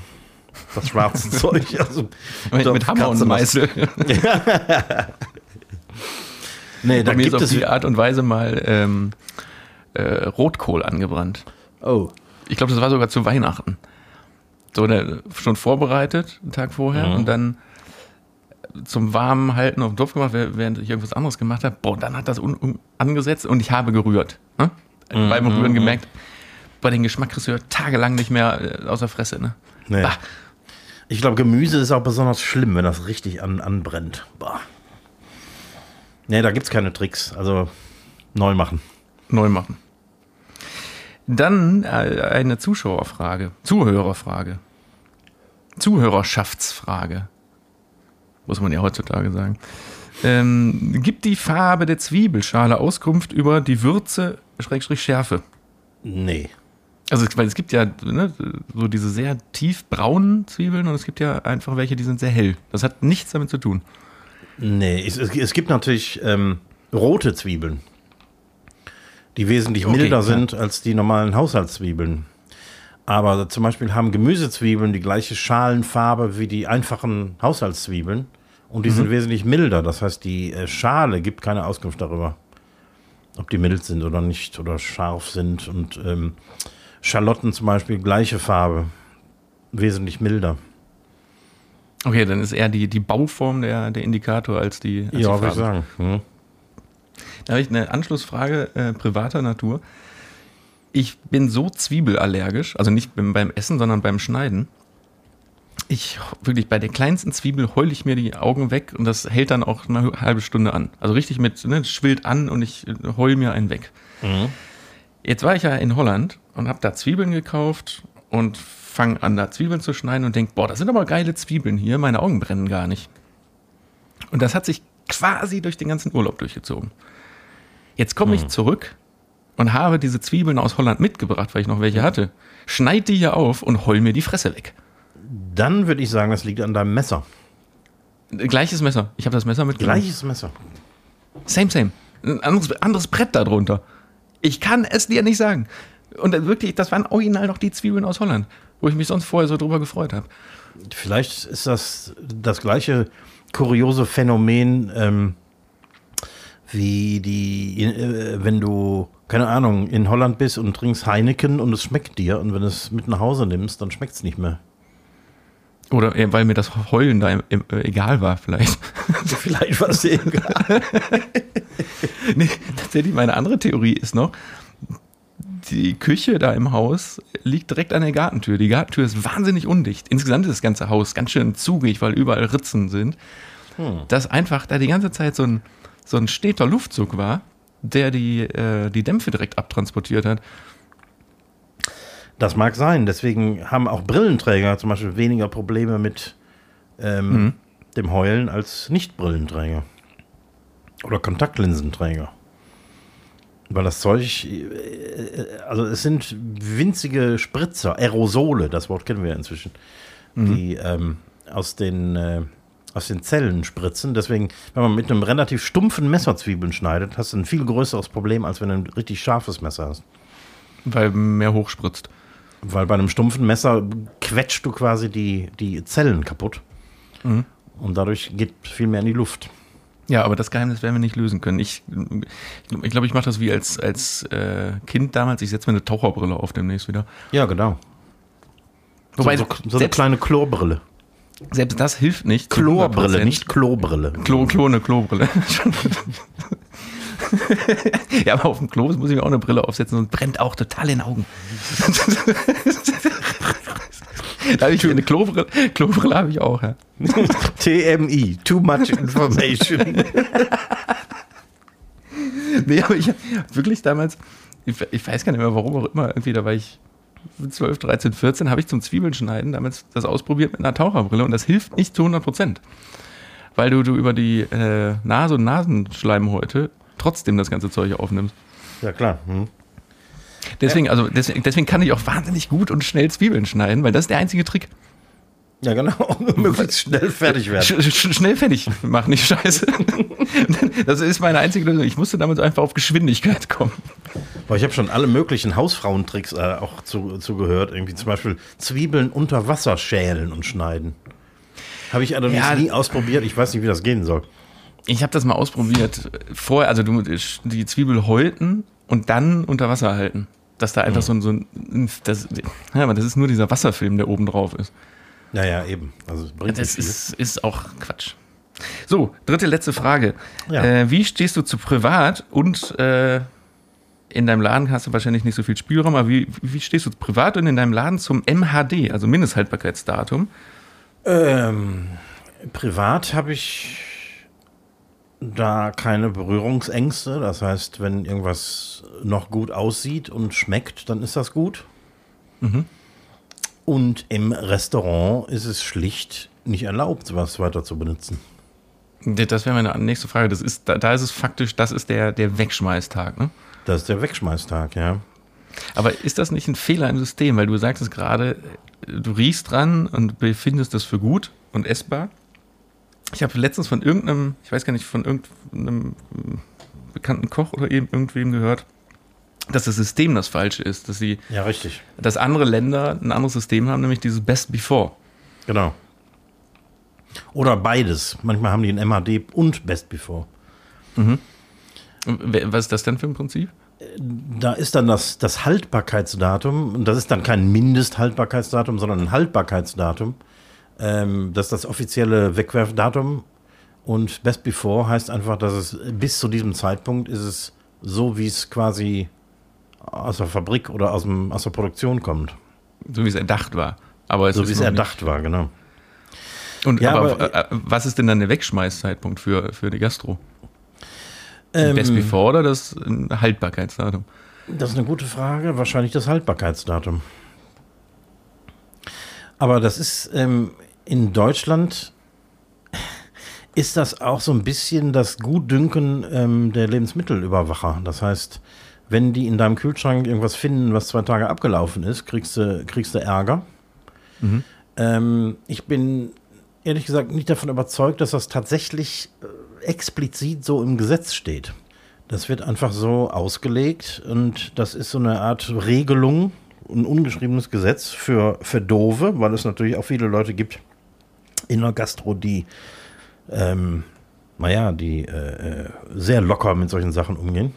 das schwarze Zeug. Also, Mit, mit Hammer und Meißel. Nee, da Bei mir ist gibt auf es. die Art und Weise mal ähm, äh, Rotkohl angebrannt. Oh, Ich glaube, das war sogar zu Weihnachten. So, der, schon vorbereitet, einen Tag vorher, Mhm. und dann zum warmen Halten auf den Topf gemacht, wäh- während ich irgendwas anderes gemacht habe. Boah, dann hat das angesetzt und ich habe gerührt. Ne? Mhm, Beim Rühren gemerkt, bei den Geschmack kriegst du ja tagelang nicht mehr äh, aus der Fresse. Ne? nee. Bah. Ich glaube, Gemüse ist auch besonders schlimm, wenn das richtig an, anbrennt. Bah. Nee, da gibt's keine Tricks. Also neu machen. Neu machen. Dann äh, eine Zuschauerfrage, Zuhörerfrage, Zuhörerschaftsfrage, muss man ja heutzutage sagen. Ähm, gibt die Farbe der Zwiebelschale Auskunft über die Würze, Schrägstrich Schärfe? Nee. Also, weil es gibt ja ne, so diese sehr tiefbraunen Zwiebeln und es gibt ja einfach welche, die sind sehr hell. Das hat nichts damit zu tun. Nee, es, es, es gibt natürlich ähm, rote Zwiebeln, die wesentlich Okay, milder ja. sind als die normalen Haushaltszwiebeln. Aber zum Beispiel haben Gemüsezwiebeln die gleiche Schalenfarbe wie die einfachen Haushaltszwiebeln und die sind wesentlich milder. Das heißt, die äh, Schale gibt keine Auskunft darüber, ob die mild sind oder nicht oder scharf sind. Und ähm, Schalotten zum Beispiel gleiche Farbe, wesentlich milder. Okay, dann ist eher die, die Bauform der, der Indikator als die. Als Ja, würde ich sagen. Hm. Da habe ich eine Anschlussfrage äh, privater Natur. Ich bin so zwiebelallergisch, also nicht beim, Essen, sondern beim Schneiden. Ich wirklich bei der kleinsten Zwiebel heule ich mir die Augen weg und das hält dann auch eine halbe Stunde an. Also richtig mit, ne, es schwillt an und ich äh, heul mir einen weg. Mhm. Jetzt war ich ja in Holland und habe da Zwiebeln gekauft und fange an, da Zwiebeln zu schneiden und denk, boah, das sind aber geile Zwiebeln hier, meine Augen brennen gar nicht. Und das hat sich quasi durch den ganzen Urlaub durchgezogen. Jetzt komme ich zurück und habe diese Zwiebeln aus Holland mitgebracht, weil ich noch welche hatte. Schneid die hier auf und heul mir die Fresse weg. Dann würde ich sagen, das liegt an deinem Messer. Gleiches Messer. Ich habe das Messer mitgebracht. Gleiches Messer. Same, same. Ein anderes, anderes Brett da drunter. Ich kann es dir nicht sagen. Und wirklich, das waren original noch die Zwiebeln aus Holland, wo ich mich sonst vorher so drüber gefreut habe. Vielleicht ist das das gleiche kuriose Phänomen ähm, wie die, äh, wenn du, keine Ahnung, in Holland bist und trinkst Heineken und es schmeckt dir und wenn du es mit nach Hause nimmst, dann schmeckt es nicht mehr. Oder äh, weil mir das Heulen da äh, egal war, vielleicht. Vielleicht war es dir egal. nee, tatsächlich, meine andere Theorie ist noch, die Küche da im Haus liegt direkt an der Gartentür. Die Gartentür ist wahnsinnig undicht. Insgesamt ist das ganze Haus ganz schön zugig, weil überall Ritzen sind. Dass einfach da die ganze Zeit so ein, so ein steter Luftzug war, der die, äh, die Dämpfe direkt abtransportiert hat. Das mag sein. Deswegen haben auch Brillenträger zum Beispiel weniger Probleme mit ähm, dem Heulen als Nicht-Brillenträger. Oder Kontaktlinsenträger. Weil das Zeug, äh, also es sind winzige Spritzer, Aerosole, das Wort kennen wir ja inzwischen, die ähm, aus den, äh, aus den Zellen spritzen. Deswegen, wenn man mit einem relativ stumpfen Messer Zwiebeln schneidet, hast du ein viel größeres Problem, als wenn du ein richtig scharfes Messer hast. Weil mehr hochspritzt. Weil bei einem stumpfen Messer quetscht du quasi die, die Zellen kaputt. Mhm. Und dadurch geht viel mehr in die Luft. Ja, aber das Geheimnis werden wir nicht lösen können. Ich glaube, ich, glaub, ich mache das wie als, als äh, Kind damals. Ich setze mir eine Taucherbrille auf demnächst wieder. Ja, genau. Wobei, so, so, so eine kleine Chlorbrille. selbst das hilft nicht. Chlorbrille, 100%. nicht Klobrille. Klo, Klo, eine Klobrille. ja, aber auf dem Klo muss ich mir auch eine Brille aufsetzen und brennt auch total in den Augen. da habe ich eine Klobrille, Klobrille habe ich auch, ja. TMI, too much information. Nee, aber ich hab wirklich damals, ich, ich weiß gar nicht mehr, warum auch immer, irgendwie, da war ich 12, 13, 14, habe ich zum Zwiebeln schneiden damals das ausprobiert mit einer Taucherbrille und das hilft nicht zu 100 Prozent. Weil du, du über die äh, Nase- und Nasenschleimhäute trotzdem das ganze Zeug aufnimmst. ja, klar. Hm. Deswegen, also deswegen, deswegen kann ich auch wahnsinnig gut und schnell Zwiebeln schneiden, weil das ist der einzige Trick. Ja, genau. Möglichst schnell fertig werden. Sch sch schnell fertig machen, nicht scheiße. Das ist meine einzige Lösung. Ich musste damit einfach auf Geschwindigkeit kommen. Boah, ich habe schon alle möglichen Hausfrauentricks äh, auch zu, zu gehört. Irgendwie zum Beispiel Zwiebeln unter Wasser schälen und schneiden. Habe ich allerdings Ja. nie ausprobiert. Ich weiß nicht, wie das gehen soll. Ich habe das mal ausprobiert. Vorher, also du die Zwiebel häuten und dann unter Wasser halten. Dass da einfach so ein, so ein das, ja, aber das ist nur dieser Wasserfilm, der oben drauf ist. Naja, eben. Also es bringt Das ist, ist auch Quatsch. So, dritte, letzte Frage. Ja. Äh, wie stehst du zu privat und äh, in deinem Laden hast du wahrscheinlich nicht so viel Spielraum, aber wie, wie stehst du privat und in deinem Laden zum MHD, also Mindesthaltbarkeitsdatum? Ähm, privat habe ich da keine Berührungsängste. Das heißt, wenn irgendwas noch gut aussieht und schmeckt, dann ist das gut. Und im Restaurant ist es schlicht nicht erlaubt, sowas weiter zu benutzen. Das wäre meine nächste Frage. Das ist, da, da ist es faktisch, das ist der, der Wegschmeißtag, ne? Das ist der Wegschmeißtag, ja. Aber ist das nicht ein Fehler im System? Weil du sagst es gerade, du riechst dran und befindest das für gut und essbar. Ich habe letztens von irgendeinem, ich weiß gar nicht, von irgendeinem äh, bekannten Koch oder eben irgendwem gehört, dass das System das falsche ist, dass sie, Ja, richtig. dass andere Länder ein anderes System haben, nämlich dieses Best Before. Genau. Oder beides. Manchmal haben die ein MAD und Best Before. Wer- Was ist das denn für ein Prinzip? Da ist dann das, das Haltbarkeitsdatum, und das ist dann kein Mindesthaltbarkeitsdatum, sondern ein Haltbarkeitsdatum. Ähm, das ist das offizielle Wegwerfdatum. Und Best Before heißt einfach, dass es bis zu diesem Zeitpunkt ist es so, wie es quasi aus der Fabrik oder aus, dem, aus der Produktion kommt. So wie es erdacht war. Aber So wie es noch nicht- erdacht war, genau. Und Ja, aber, aber- äh, äh, was ist denn dann der Wegschmeißzeitpunkt für, für die Gastro? Ähm, Best Before oder das Haltbarkeitsdatum? Das ist eine gute Frage. Wahrscheinlich das Haltbarkeitsdatum. Aber das ist ähm, in Deutschland ist das auch so ein bisschen das Gutdünken ähm, der Lebensmittelüberwacher. Das heißt, wenn die in deinem Kühlschrank irgendwas finden, was zwei Tage abgelaufen ist, kriegst du, kriegst du Ärger. Ähm, ich bin ehrlich gesagt nicht davon überzeugt, dass das tatsächlich äh, explizit so im Gesetz steht. Das wird einfach so ausgelegt und das ist so eine Art Regelung, ein ungeschriebenes Gesetz für, für Dove, weil es natürlich auch viele Leute gibt in der Gastro, die, ähm, naja, die äh, äh, sehr locker mit solchen Sachen umgehen.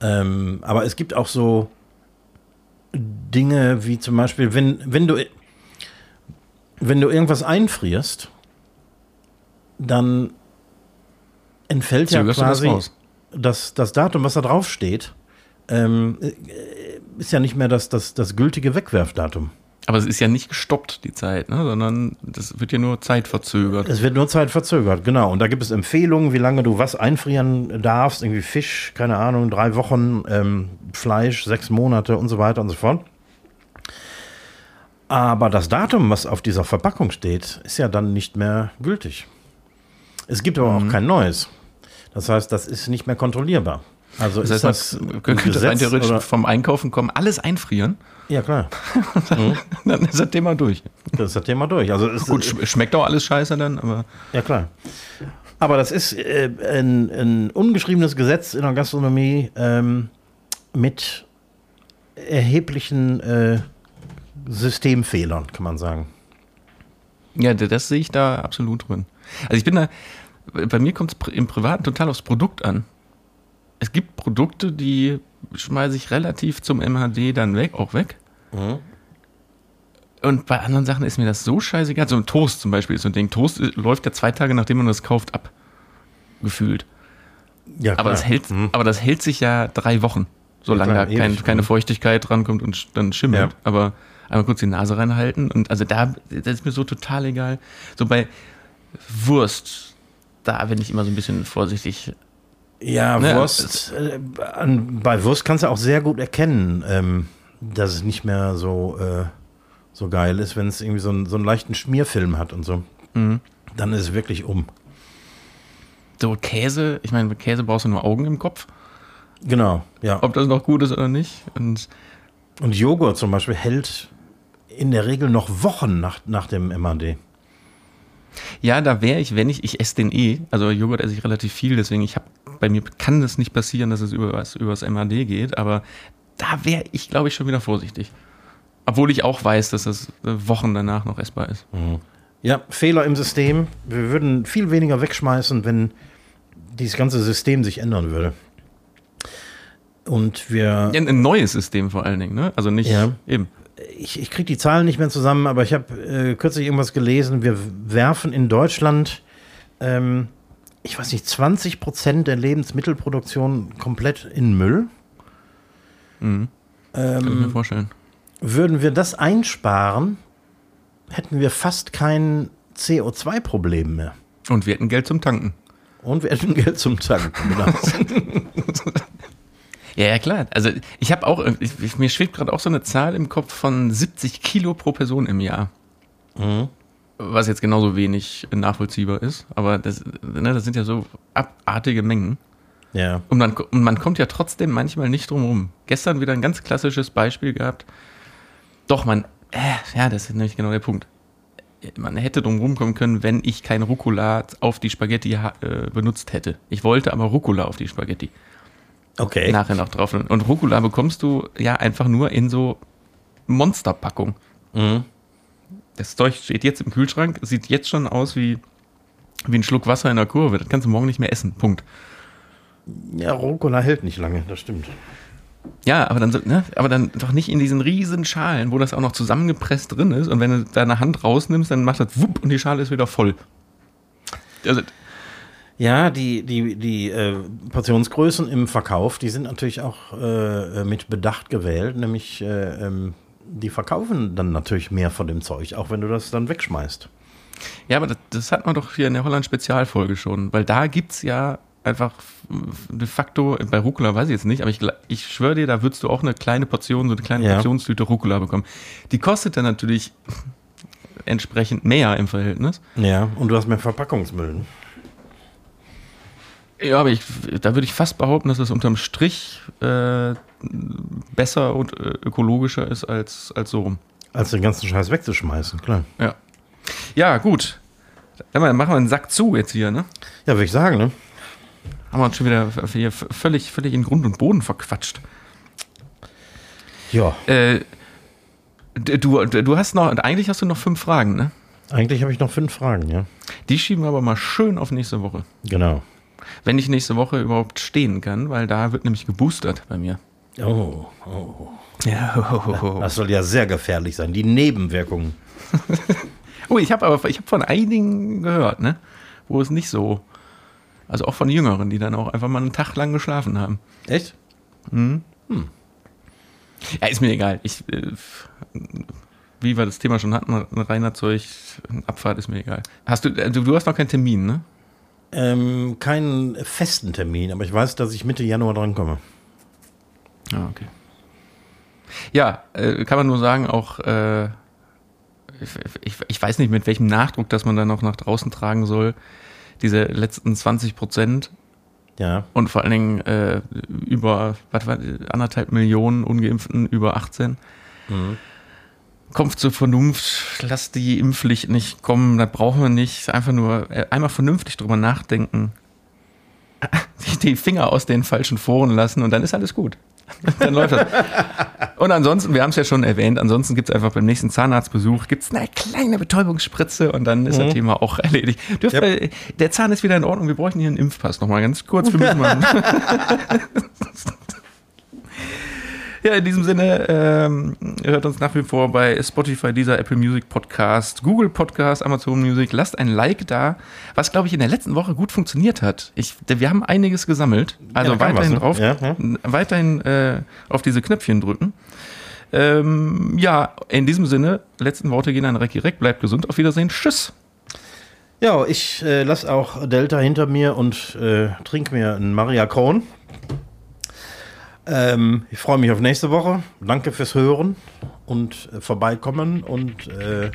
Ähm, aber es gibt auch so Dinge wie zum Beispiel, wenn, wenn du wenn du irgendwas einfrierst, dann entfällt ja das quasi raus? das, das Datum, was da drauf steht, ähm, äh, ist ja nicht mehr das, das, das gültige Wegwerfdatum. Aber es ist ja nicht gestoppt, die Zeit, ne? sondern das wird ja nur zeitverzögert. Es wird nur Zeit verzögert, genau. Und da gibt es Empfehlungen, wie lange du was einfrieren darfst. Irgendwie Fisch, keine Ahnung, drei Wochen, ähm, Fleisch, sechs Monate und so weiter und so fort. Aber das Datum, was auf dieser Verpackung steht, ist ja dann nicht mehr gültig. Es gibt aber auch kein neues. Das heißt, das ist nicht mehr kontrollierbar. Also Das ist heißt, das man könnte rein theoretisch oder- vom Einkaufen kommen, alles einfrieren, Ja, klar. dann ist das Thema durch. Das ist das Thema durch. Also es, Gut, sch schmeckt auch alles scheiße dann, aber. Ja, klar. Aber das ist äh, ein, ein, ungeschriebenes Gesetz in der Gastronomie ähm, mit erheblichen äh, Systemfehlern, kann man sagen. Ja, das sehe ich da absolut drin. Also ich bin da, bei mir kommt es im Privaten total aufs Produkt an. Es gibt Produkte, die schmeiße ich relativ zum MHD dann weg, auch weg. Mhm. Und bei anderen Sachen ist mir das so scheißegal. So ein Toast zum Beispiel ist so ein Ding. Toast läuft ja zwei Tage, nachdem man das kauft, ab. Gefühlt. Ja, aber, das hält, mhm. aber das hält sich ja drei Wochen, solange da kein, keine mhm. Feuchtigkeit drankommt und dann schimmelt. Ja. Aber einmal kurz die Nase reinhalten. Und also da, das ist mir so total egal. So bei Wurst, da bin ich immer so ein bisschen vorsichtig. Ja, ne? Wurst, äh, bei Wurst kannst du auch sehr gut erkennen, ähm, dass es nicht mehr so. Äh so geil ist, wenn es irgendwie so, ein, so einen leichten Schmierfilm hat und so. Mhm. Dann ist es wirklich um. So Käse, ich meine, Käse brauchst du nur Augen im Kopf. Genau, ja. Ob das noch gut ist oder nicht. Und, und Joghurt zum Beispiel hält in der Regel noch Wochen nach, nach dem MAD. Ja, da wäre ich, wenn ich, ich esse den eh, also Joghurt esse ich relativ viel, deswegen ich habe, bei mir kann es nicht passieren, dass es über was, übers MAD geht, aber da wäre ich, glaube ich, schon wieder vorsichtig. Obwohl ich auch weiß, dass das Wochen danach noch essbar ist. Mhm. Ja, Fehler im System. Wir würden viel weniger wegschmeißen, wenn dieses ganze System sich ändern würde. Und wir. Ja, ein neues System vor allen Dingen, ne? Also nicht ja. eben. Ich, ich kriege die Zahlen nicht mehr zusammen, aber ich habe äh, kürzlich irgendwas gelesen. Wir werfen in Deutschland, ähm, ich weiß nicht, 20 Prozent der Lebensmittelproduktion komplett in Müll. Mhm. Ähm, Kann ich mir vorstellen. Würden wir das einsparen, hätten wir fast kein CO2-Problem mehr. Und wir hätten Geld zum Tanken. Und wir hätten Geld zum Tanken, genau. ja, ja, klar. Also ich habe auch, ich, mir schwebt gerade auch so eine Zahl im Kopf von 70 Kilo pro Person im Jahr. Mhm. Was jetzt genauso wenig nachvollziehbar ist. Aber das, ne, das sind ja so abartige Mengen. Ja. Und man, und man kommt ja trotzdem manchmal nicht drum rum. Gestern wieder ein ganz klassisches Beispiel gehabt. Doch, man, äh, ja, das ist nämlich genau der Punkt. Man hätte drum rumkommen können, wenn ich kein Rucola auf die Spaghetti äh, benutzt hätte. Ich wollte aber Rucola auf die Spaghetti. Okay. Nachher noch drauf. Und Rucola bekommst du ja einfach nur in so Monsterpackung. Mhm. Das Zeug steht jetzt im Kühlschrank, sieht jetzt schon aus wie, wie ein Schluck Wasser in der Kurve. Das kannst du morgen nicht mehr essen. Punkt. Ja, Rucola hält nicht lange, das stimmt. Ja, aber dann, ne, aber dann doch nicht in diesen riesen Schalen, wo das auch noch zusammengepresst drin ist. Und wenn du deine Hand rausnimmst, dann macht das wupp und die Schale ist wieder voll. Also, ja, die, die, die äh, Portionsgrößen im Verkauf, die sind natürlich auch äh, mit Bedacht gewählt, nämlich äh, ähm, die verkaufen dann natürlich mehr von dem Zeug, auch wenn du das dann wegschmeißt. Ja, aber das, das hat man doch hier in der Holland-Spezialfolge schon, weil da gibt es ja einfach de facto, bei Rucola weiß ich jetzt nicht, aber ich, ich schwöre dir, da würdest du auch eine kleine Portion, so eine kleine ja. Portionstüte Rucola bekommen. Die kostet dann natürlich entsprechend mehr im Verhältnis. Ja, und du hast mehr Verpackungsmüll. Ja, aber ich, da würde ich fast behaupten, dass es unterm Strich äh, besser und äh, ökologischer ist als, als so rum. Als den ganzen Scheiß wegzuschmeißen, klar. Ja. Ja, gut. Dann machen wir einen Sack zu jetzt hier, ne? Ja, würde ich sagen, ne? haben wir uns schon wieder hier völlig, völlig in Grund und Boden verquatscht. Ja. Äh, du, du hast noch, eigentlich hast du noch fünf Fragen, ne? Eigentlich habe ich noch fünf Fragen, ja. Die schieben wir aber mal schön auf nächste Woche. Genau. Wenn ich nächste Woche überhaupt stehen kann, weil da wird nämlich geboostert bei mir. Oh, oh. Ja, oh, oh, oh. Das soll ja sehr gefährlich sein, die Nebenwirkungen. oh, ich habe aber ich habe von einigen gehört, ne? Wo es nicht so also auch von Jüngeren, die dann auch einfach mal einen Tag lang geschlafen haben. Echt? Hm. hm. Ja, ist mir egal. Ich, äh, wie wir das Thema schon hatten, ein reiner Zeug, Abfahrt ist mir egal. Hast du, äh, du, du hast noch keinen Termin, ne? Ähm, keinen festen Termin, aber ich weiß, dass ich Mitte Januar drankomme. Ah, okay. Ja, äh, kann man nur sagen, auch äh, ich, ich, ich, weiß nicht, mit welchem Nachdruck, dass man dann auch nach draußen tragen soll diese letzten 20 Prozent. Ja. Und vor allen Dingen äh, über was war, anderthalb Millionen Ungeimpften über 18. Mhm. Kommt zur Vernunft, lasst die Impfpflicht nicht kommen, das brauchen wir nicht. Einfach nur äh, einmal vernünftig drüber nachdenken, die Finger aus den falschen Foren lassen und dann ist alles gut. dann läuft das. Und ansonsten, wir haben es ja schon erwähnt, ansonsten gibt es einfach beim nächsten Zahnarztbesuch gibt's eine kleine Betäubungsspritze und dann ist mhm. das Thema auch erledigt. Dürft, yep. der Zahn ist wieder in Ordnung, wir bräuchten hier einen Impfpass. Nochmal ganz kurz. Wir müssen mal Ja, in diesem Sinne, ähm, hört uns nach wie vor bei Spotify, dieser Apple Music Podcast, Google Podcast, Amazon Music. Lasst ein Like da, was, glaube ich, in der letzten Woche gut funktioniert hat. Ich, wir haben einiges gesammelt. Also ja, weiterhin was, ne? drauf, ja, ja. weiterhin äh, auf diese Knöpfchen drücken. Ähm, ja, in diesem Sinne, letzten Worte gehen an Recki Reck. Bleibt gesund, auf Wiedersehen. Tschüss. Ja, ich äh, lasse auch Delta hinter mir und äh, trinke mir einen Maria Korn. Ähm, ich freue mich auf nächste Woche. Danke fürs Hören und äh, vorbeikommen und äh,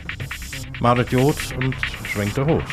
Madet Jod und schwenkt Hut.